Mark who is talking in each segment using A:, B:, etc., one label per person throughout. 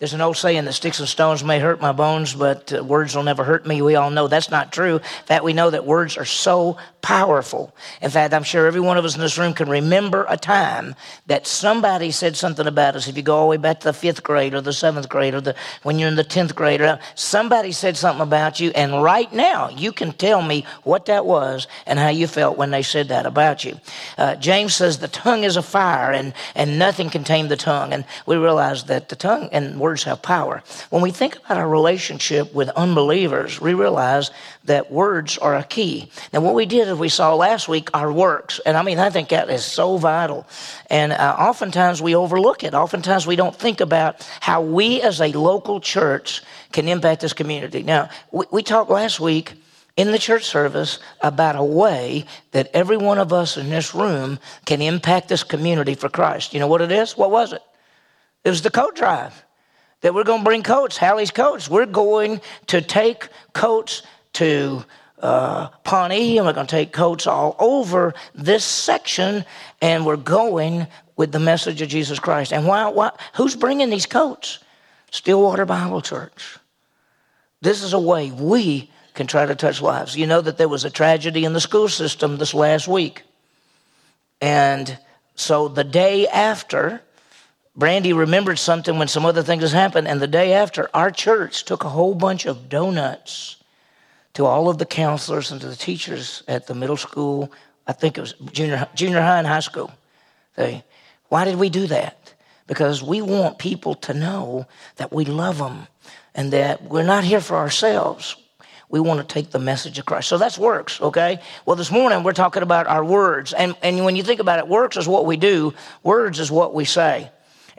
A: There's an old saying that sticks and stones may hurt my bones, but uh, words will never hurt me. We all know that's not true. In fact, we know that words are so powerful. In fact, I'm sure every one of us in this room can remember a time that somebody said something about us. If you go all the way back to the fifth grade or the seventh grade or the, when you're in the tenth grade, uh, somebody said something about you, and right now you can tell me what that was and how you felt when they said that about you. Uh, James says the tongue is a fire, and, and nothing can tame the tongue. And we realize that the tongue and words have power. When we think about our relationship with unbelievers, we realize that words are a key. Now, what we did is we saw last week our works, and I mean, I think that is so vital. And uh, oftentimes we overlook it. Oftentimes we don't think about how we as a local church can impact this community. Now, we, we talked last week in the church service about a way that every one of us in this room can impact this community for Christ. You know what it is? What was it? It was the coat drive that we're going to bring coats, Hallie's coats. We're going to take coats to uh, Pawnee, and we're going to take coats all over this section, and we're going with the message of Jesus Christ. And why, why, who's bringing these coats? Stillwater Bible Church. This is a way we can try to touch lives. You know that there was a tragedy in the school system this last week. And so the day after, Brandy remembered something when some other things happened, and the day after, our church took a whole bunch of donuts to all of the counselors and to the teachers at the middle school. I think it was junior, junior high and high school. They, why did we do that? Because we want people to know that we love them and that we're not here for ourselves. We want to take the message of Christ. So that's works, okay? Well, this morning we're talking about our words. And, and when you think about it, works is what we do, words is what we say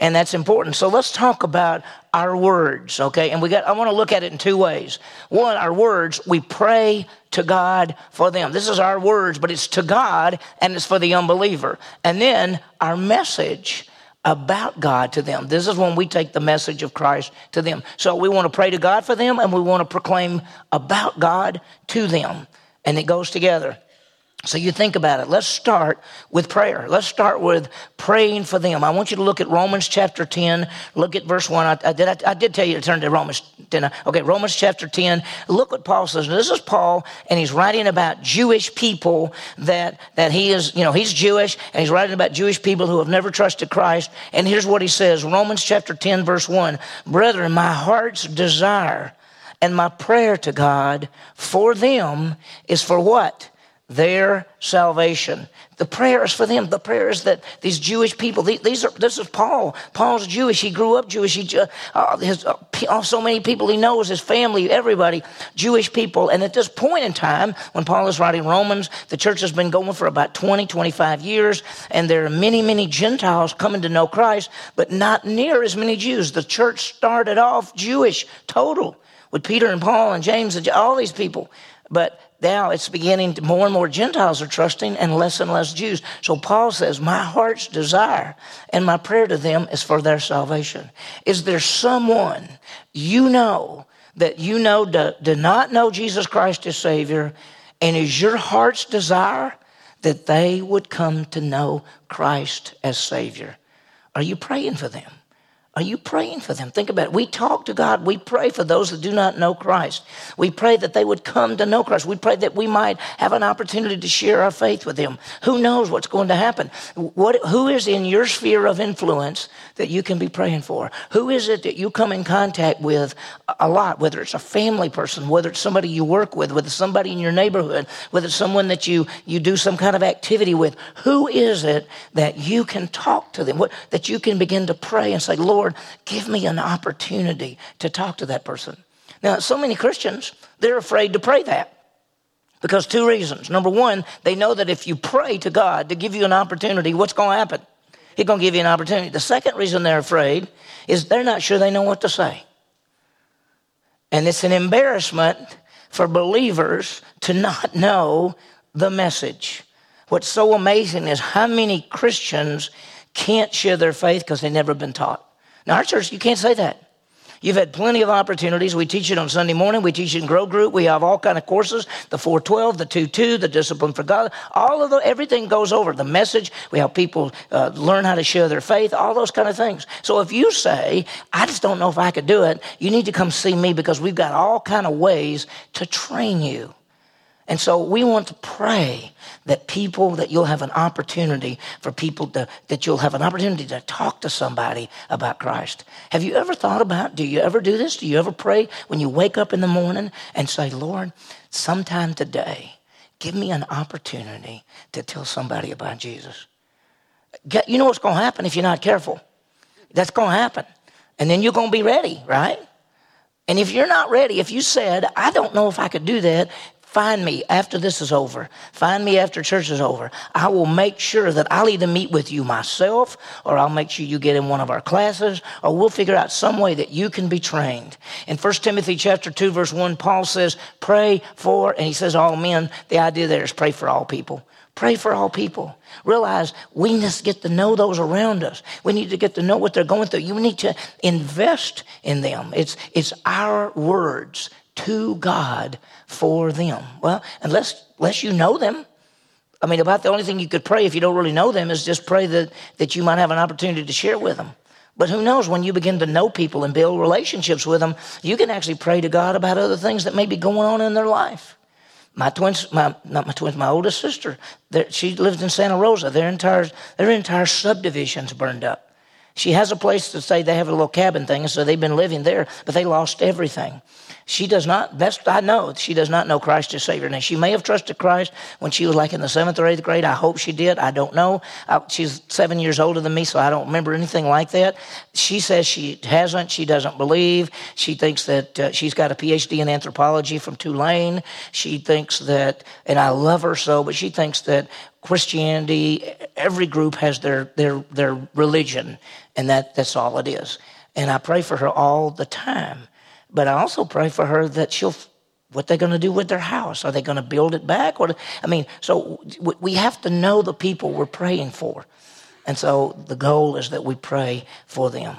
A: and that's important. So let's talk about our words, okay? And we got I want to look at it in two ways. One, our words, we pray to God for them. This is our words, but it's to God and it's for the unbeliever. And then our message about God to them. This is when we take the message of Christ to them. So we want to pray to God for them and we want to proclaim about God to them. And it goes together. So you think about it. Let's start with prayer. Let's start with praying for them. I want you to look at Romans chapter 10. Look at verse 1. I, I did, I, I, did tell you to turn to Romans 10. Okay, Romans chapter 10. Look what Paul says. Now, this is Paul, and he's writing about Jewish people that, that he is, you know, he's Jewish, and he's writing about Jewish people who have never trusted Christ. And here's what he says Romans chapter 10, verse 1. Brethren, my heart's desire and my prayer to God for them is for what? Their salvation. The prayer is for them. The prayer is that these Jewish people, these are, this is Paul. Paul's Jewish. He grew up Jewish. He, uh, his, uh, so many people he knows, his family, everybody, Jewish people. And at this point in time, when Paul is writing Romans, the church has been going for about 20, 25 years, and there are many, many Gentiles coming to know Christ, but not near as many Jews. The church started off Jewish, total, with Peter and Paul and James and all these people. But now it's beginning to, more and more Gentiles are trusting and less and less Jews. So Paul says, My heart's desire and my prayer to them is for their salvation. Is there someone you know that you know do, do not know Jesus Christ as Savior, and is your heart's desire that they would come to know Christ as Savior? Are you praying for them? Are you praying for them? Think about it. We talk to God. We pray for those that do not know Christ. We pray that they would come to know Christ. We pray that we might have an opportunity to share our faith with them. Who knows what's going to happen? What, who is in your sphere of influence that you can be praying for? Who is it that you come in contact with a lot, whether it's a family person, whether it's somebody you work with, whether it's somebody in your neighborhood, whether it's someone that you, you do some kind of activity with? Who is it that you can talk to them, what, that you can begin to pray and say, Lord, Lord, give me an opportunity to talk to that person. Now, so many Christians, they're afraid to pray that. Because two reasons. Number one, they know that if you pray to God to give you an opportunity, what's going to happen? He's going to give you an opportunity. The second reason they're afraid is they're not sure they know what to say. And it's an embarrassment for believers to not know the message. What's so amazing is how many Christians can't share their faith because they've never been taught. Now, our church, you can't say that. You've had plenty of opportunities. We teach it on Sunday morning. We teach it in Grow Group. We have all kind of courses: the 412, the 22, the Discipline for God. All of the everything goes over the message. We help people uh, learn how to share their faith. All those kind of things. So if you say, "I just don't know if I could do it," you need to come see me because we've got all kind of ways to train you. And so we want to pray that people, that you'll have an opportunity for people to, that you'll have an opportunity to talk to somebody about Christ. Have you ever thought about, do you ever do this? Do you ever pray when you wake up in the morning and say, Lord, sometime today, give me an opportunity to tell somebody about Jesus? You know what's going to happen if you're not careful? That's going to happen. And then you're going to be ready, right? And if you're not ready, if you said, I don't know if I could do that, Find me after this is over. Find me after church is over. I will make sure that I'll either meet with you myself or I'll make sure you get in one of our classes or we'll figure out some way that you can be trained. In 1 Timothy chapter 2 verse 1, Paul says, pray for, and he says all men. The idea there is pray for all people. Pray for all people. Realize we need to get to know those around us. We need to get to know what they're going through. You need to invest in them. It's, it's our words to God for them. Well, unless, unless you know them, I mean, about the only thing you could pray if you don't really know them is just pray that, that you might have an opportunity to share with them. But who knows, when you begin to know people and build relationships with them, you can actually pray to God about other things that may be going on in their life. My twins, my, not my twins, my oldest sister, she lives in Santa Rosa. Their entire, their entire subdivision's burned up. She has a place to stay. They have a little cabin thing, so they've been living there, but they lost everything. She does not, best I know, she does not know Christ as Savior. Now, she may have trusted Christ when she was like in the seventh or eighth grade. I hope she did. I don't know. I, she's seven years older than me, so I don't remember anything like that. She says she hasn't. She doesn't believe. She thinks that uh, she's got a PhD in anthropology from Tulane. She thinks that, and I love her so, but she thinks that Christianity, every group has their, their, their religion, and that, that's all it is. And I pray for her all the time. But I also pray for her that she'll, what they're going to do with their house. Are they going to build it back? Or, I mean, so we have to know the people we're praying for. And so the goal is that we pray for them.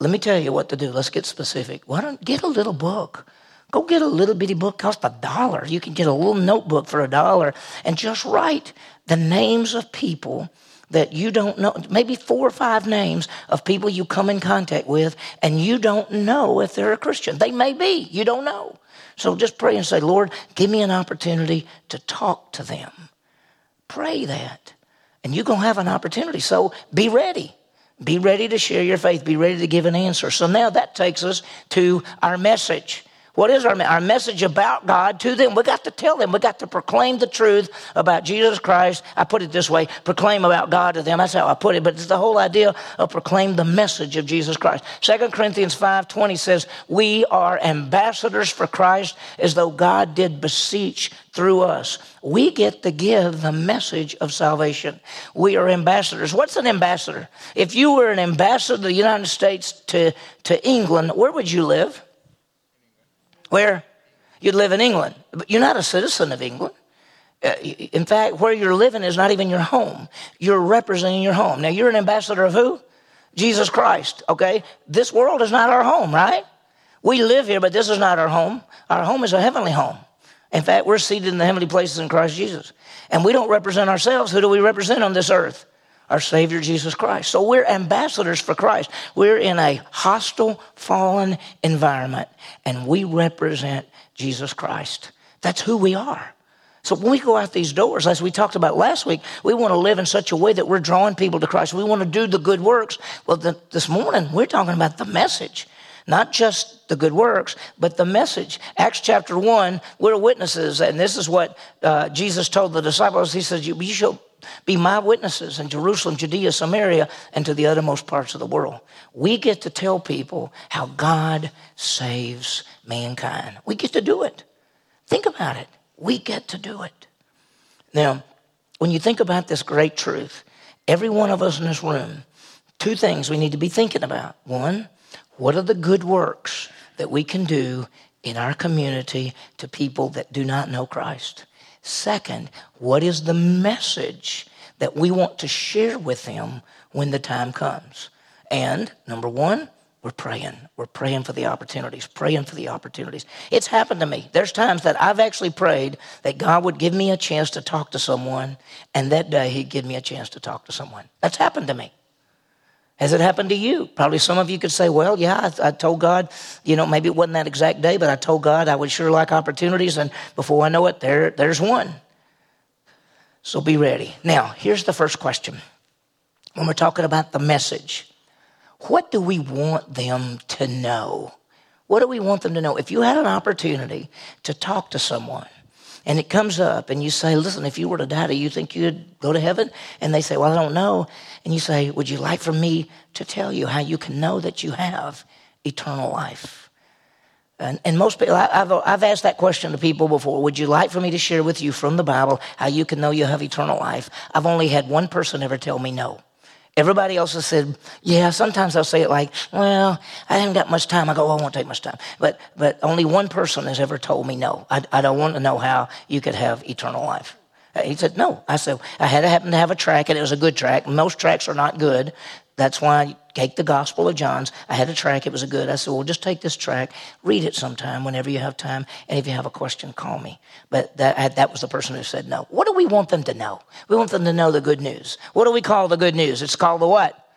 A: Let me tell you what to do. Let's get specific. Why don't get a little book? Go get a little bitty book, cost a dollar. You can get a little notebook for a dollar and just write the names of people that you don't know, maybe four or five names of people you come in contact with, and you don't know if they're a Christian. They may be, you don't know. So just pray and say, Lord, give me an opportunity to talk to them. Pray that. And you're going to have an opportunity. So be ready. Be ready to share your faith. Be ready to give an answer. So now that takes us to our message. What is our, our message about God to them? We got to tell them. We got to proclaim the truth about Jesus Christ. I put it this way proclaim about God to them. That's how I put it. But it's the whole idea of proclaim the message of Jesus Christ. 2 Corinthians 5.20 says, We are ambassadors for Christ as though God did beseech through us. We get to give the message of salvation. We are ambassadors. What's an ambassador? If you were an ambassador of the United States to, to England, where would you live? Where? You'd live in England. But you're not a citizen of England. Uh, in fact, where you're living is not even your home. You're representing your home. Now, you're an ambassador of who? Jesus Christ, okay? This world is not our home, right? We live here, but this is not our home. Our home is a heavenly home. In fact, we're seated in the heavenly places in Christ Jesus. And we don't represent ourselves. Who do we represent on this earth? Our Savior Jesus Christ. So we're ambassadors for Christ. We're in a hostile, fallen environment, and we represent Jesus Christ. That's who we are. So when we go out these doors, as we talked about last week, we want to live in such a way that we're drawing people to Christ. We want to do the good works. Well, the, this morning, we're talking about the message. Not just the good works, but the message. Acts chapter 1, we're witnesses, and this is what uh, Jesus told the disciples. He says, you, you shall be my witnesses in Jerusalem, Judea, Samaria, and to the uttermost parts of the world. We get to tell people how God saves mankind. We get to do it. Think about it. We get to do it. Now, when you think about this great truth, every one of us in this room, two things we need to be thinking about. One, what are the good works that we can do in our community to people that do not know Christ? Second, what is the message that we want to share with them when the time comes? And number one, we're praying. We're praying for the opportunities, praying for the opportunities. It's happened to me. There's times that I've actually prayed that God would give me a chance to talk to someone, and that day He'd give me a chance to talk to someone. That's happened to me. Has it happened to you? Probably some of you could say, well, yeah, I, I, told God, you know, maybe it wasn't that exact day, but I told God I would sure like opportunities, and before I know it, there, there's one. So be ready. Now, here's the first question. When we're talking about the message, what do we want them to know? What do we want them to know? If you had an opportunity to talk to someone and it comes up and you say, Listen, if you were to die, do you think you'd go to heaven? And they say, Well, I don't know. And you say, Would you like for me to tell you how you can know that you have eternal life? And, and most people, I, have I've asked that question to people before. Would you like for me to share with you from the Bible how you can know you have eternal life? I've only had one person ever tell me no. Everybody else has said, yeah, sometimes I'll say it like, well, I haven't got much time. I go, oh, I won't take much time. But, but only one person has ever told me no. I, I don't want to know how you could have eternal life. Uh, he said, no. I said, I had to happen to have a track, and it was a good track. Most tracks are not good. That's why I take the Gospel of John's. I had a track, it was a good. I said, well, just take this track, read it sometime whenever you have time, and if you have a question, call me. But that, that was the person who said no. What do we want them to know? We want them to know the good news. What do we call the good news? It's called the what?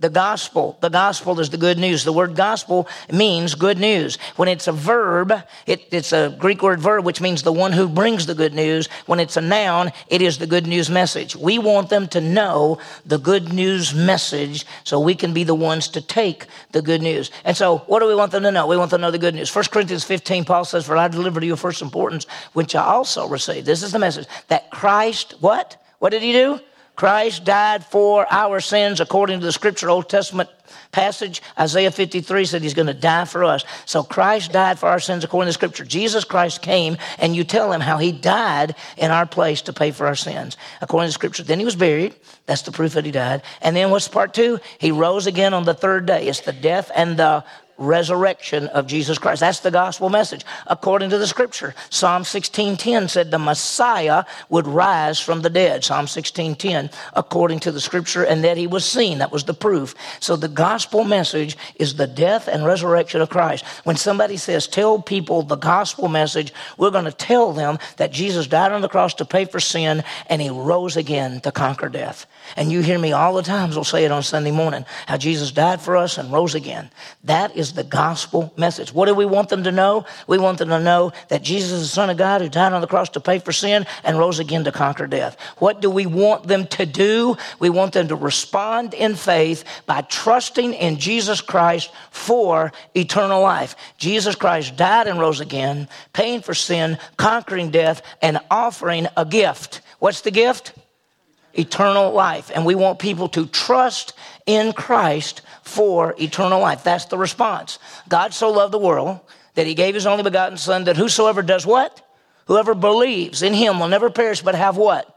A: The gospel. The gospel is the good news. The word gospel means good news. When it's a verb, it, it's a Greek word verb, which means the one who brings the good news. When it's a noun, it is the good news message. We want them to know the good news message so we can be the ones to take the good news. And so, what do we want them to know? We want them to know the good news. 1 Corinthians 15, Paul says, For I delivered to you first importance, which I also received. This is the message that Christ, what? What did he do? Christ died for our sins according to the scripture, Old Testament passage. Isaiah 53 said he's going to die for us. So Christ died for our sins according to the scripture. Jesus Christ came and you tell him how he died in our place to pay for our sins according to the scripture. Then he was buried. That's the proof that he died. And then what's part two? He rose again on the third day. It's the death and the resurrection of Jesus Christ. That's the gospel message according to the scripture. Psalm 16:10 said the Messiah would rise from the dead. Psalm 16:10 according to the scripture and that he was seen. That was the proof. So the gospel message is the death and resurrection of Christ. When somebody says tell people the gospel message, we're going to tell them that Jesus died on the cross to pay for sin and he rose again to conquer death. And you hear me all the times, we'll say it on Sunday morning, how Jesus died for us and rose again. That is the gospel message. What do we want them to know? We want them to know that Jesus is the Son of God who died on the cross to pay for sin and rose again to conquer death. What do we want them to do? We want them to respond in faith by trusting in Jesus Christ for eternal life. Jesus Christ died and rose again, paying for sin, conquering death, and offering a gift. What's the gift? eternal life. And we want people to trust in Christ for eternal life. That's the response. God so loved the world that he gave his only begotten Son that whosoever does what? Whoever believes in him will never perish but have what?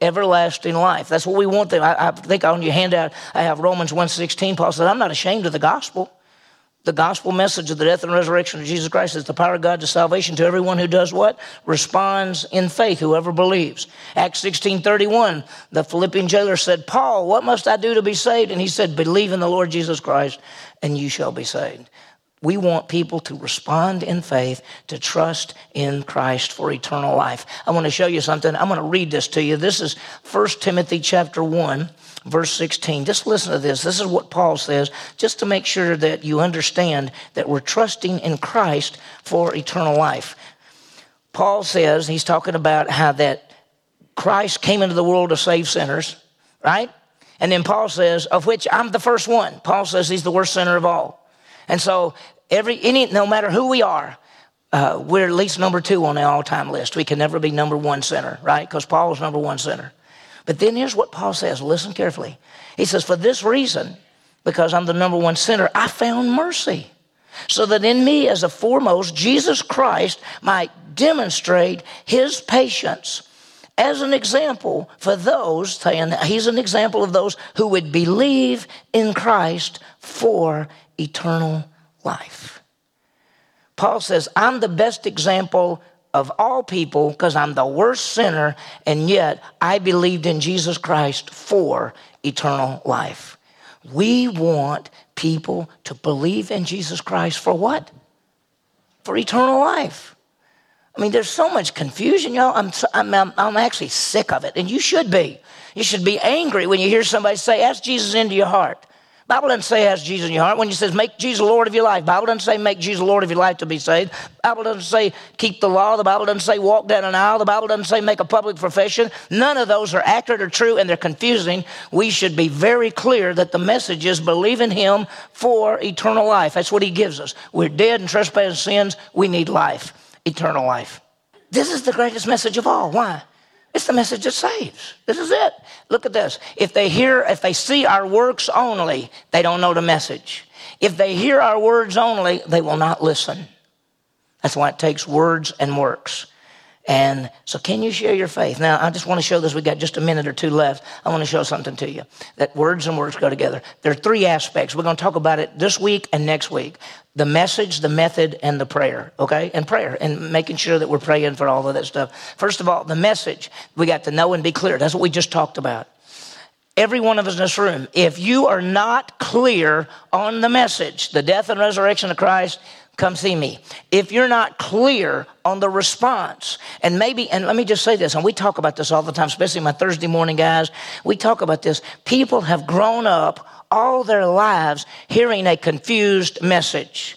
A: Everlasting life. That's what we want. I, I think on your handout I have Romans 1.16. Paul said, I'm not ashamed of the gospel the gospel message of the death and resurrection of Jesus Christ is the power of God to salvation to everyone who does what? Responds in faith, whoever believes. Acts 16 31, the Philippian jailer said, Paul, what must I do to be saved? And he said, Believe in the Lord Jesus Christ, and you shall be saved. We want people to respond in faith, to trust in Christ for eternal life. I want to show you something. I'm going to read this to you. This is 1 Timothy chapter 1 verse 16. Just listen to this. This is what Paul says, just to make sure that you understand that we're trusting in Christ for eternal life. Paul says, he's talking about how that Christ came into the world to save sinners, right? And then Paul says, of which I'm the first one. Paul says he's the worst sinner of all. And so every any no matter who we are, uh, we're at least number two on the all-time list. We can never be number one sinner, right? Because Paul was number one sinner. But then here's what Paul says listen carefully. He says, For this reason, because I'm the number one sinner, I found mercy. So that in me, as a foremost, Jesus Christ might demonstrate his patience as an example for those, saying he's an example of those who would believe in Christ for eternal life. Paul says, I'm the best example of all people because I'm the worst sinner, and yet I believed in Jesus Christ for eternal life. We want people to believe in Jesus Christ for what? For eternal life. I mean, there's so much confusion, y'all. I'm, I'm, I'm, actually sick of it, and you should be. You should be angry when you hear somebody say, Ask Jesus into your heart. Bible doesn't say ask Jesus in your heart. When you says make Jesus Lord of your life, Bible doesn't say make Jesus Lord of your life to be saved. Bible doesn't say keep the law. The Bible doesn't say walk down an aisle. The Bible doesn't say make a public profession. None of those are accurate or true, and they're confusing. We should be very clear that the message is believe in Him for eternal life. That's what He gives us. We're dead in trespass sins. We need life, eternal life. This is the greatest message of all. Why? It's the message that saves. This is it. Look at this. If they hear, if they see our works only, they don't know the message. If they hear our words only, they will not listen. That's why it takes words and works. And so, can you share your faith? Now, I just want to show this. We got just a minute or two left. I want to show something to you that words and works go together. There are three aspects. We're going to talk about it this week and next week the message, the method, and the prayer, okay? And prayer, and making sure that we're praying for all of that stuff. First of all, the message, we got to know and be clear. That's what we just talked about. Every one of us in this room, if you are not clear on the message, the death and resurrection of Christ, come see me. If you're not clear on the response, and maybe, and let me just say this, and we talk about this all the time, especially my Thursday morning guys, we talk about this. People have grown up all their lives hearing a confused message.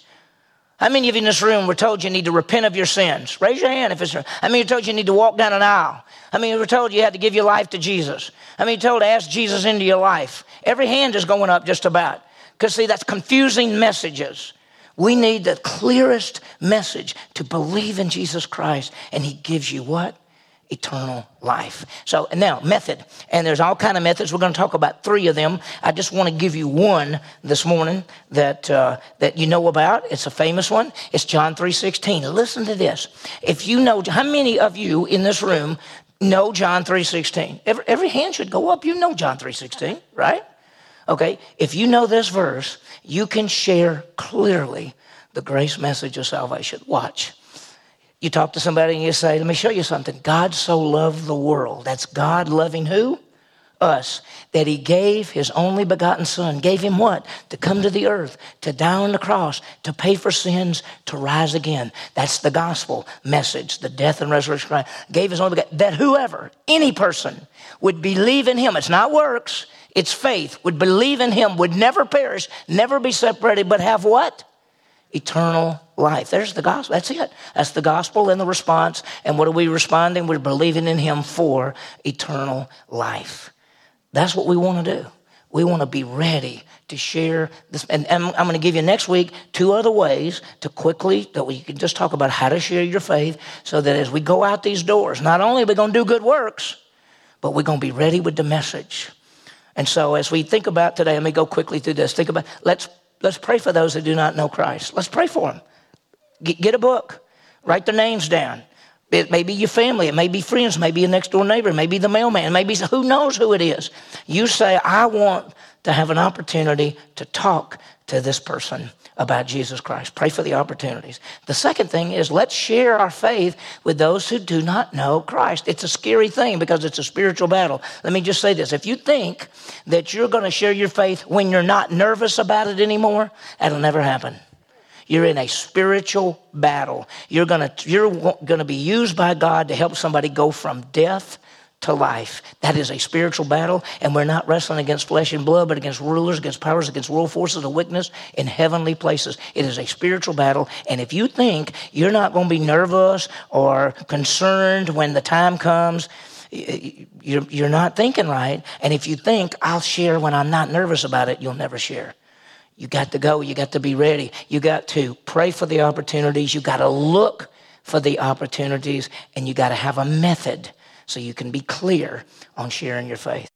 A: How many of you in this room were told you need to repent of your sins? Raise your hand if it's. How many you told you need to walk down an aisle? How many were told you had to give your life to Jesus? How many told to ask Jesus into your life? Every hand is going up just about. Because see, that's confusing messages. We need the clearest message to believe in Jesus Christ, and He gives you what? Eternal life. So now method, and there's all kind of methods. We're going to talk about three of them. I just want to give you one this morning that uh, that you know about. It's a famous one. It's John three sixteen. Listen to this. If you know, how many of you in this room know John three sixteen? Every, every hand should go up. You know John three sixteen, right? Okay. If you know this verse, you can share clearly the grace message of salvation. Watch. You talk to somebody and you say, Let me show you something. God so loved the world. That's God loving who? Us. That He gave His only begotten Son. Gave Him what? To come to the earth, to die on the cross, to pay for sins, to rise again. That's the gospel message, the death and resurrection of Christ. Gave His only begotten, that whoever, any person, would believe in Him. It's not works, it's faith. Would believe in Him, would never perish, never be separated, but have what? eternal life. There's the gospel. That's it. That's the gospel and the response. And what are we responding? We're believing in Him for eternal life. That's what we want to do. We want to be ready to share this. And, and I'm going to give you next week two other ways to quickly, that we can just talk about how to share your faith so that as we go out these doors, not only are we going to do good works, but we're going to be ready with the message. And so as we think about today, let me go quickly through this. Think about, let's Let's pray for those that do not know Christ. Let's pray for them. Get, get a book, write their names down. It may be your family, it may be friends, maybe a next door neighbor, maybe the mailman, maybe who knows who it is. You say, I want to have an opportunity to talk to this person about Jesus Christ. Pray for the opportunities. The second thing is let's share our faith with those who do not know Christ. It's a scary thing because it's a spiritual battle. Let me just say this. If you think that you're going to share your faith when you're not nervous about it anymore, that'll never happen. You're in a spiritual battle. You're going to you're going to be used by God to help somebody go from death to life. That is a spiritual battle, and we're not wrestling against flesh and blood, but against rulers, against powers, against world forces of wickedness in heavenly places. It is a spiritual battle, and if you think you're not going to be nervous or concerned when the time comes, you're, you're not thinking right. And if you think, I'll share when I'm not nervous about it, you'll never share. You got to go. You got to be ready. You got to pray for the opportunities. You got to look for the opportunities, and you got to have a method so you can be clear on sharing your faith.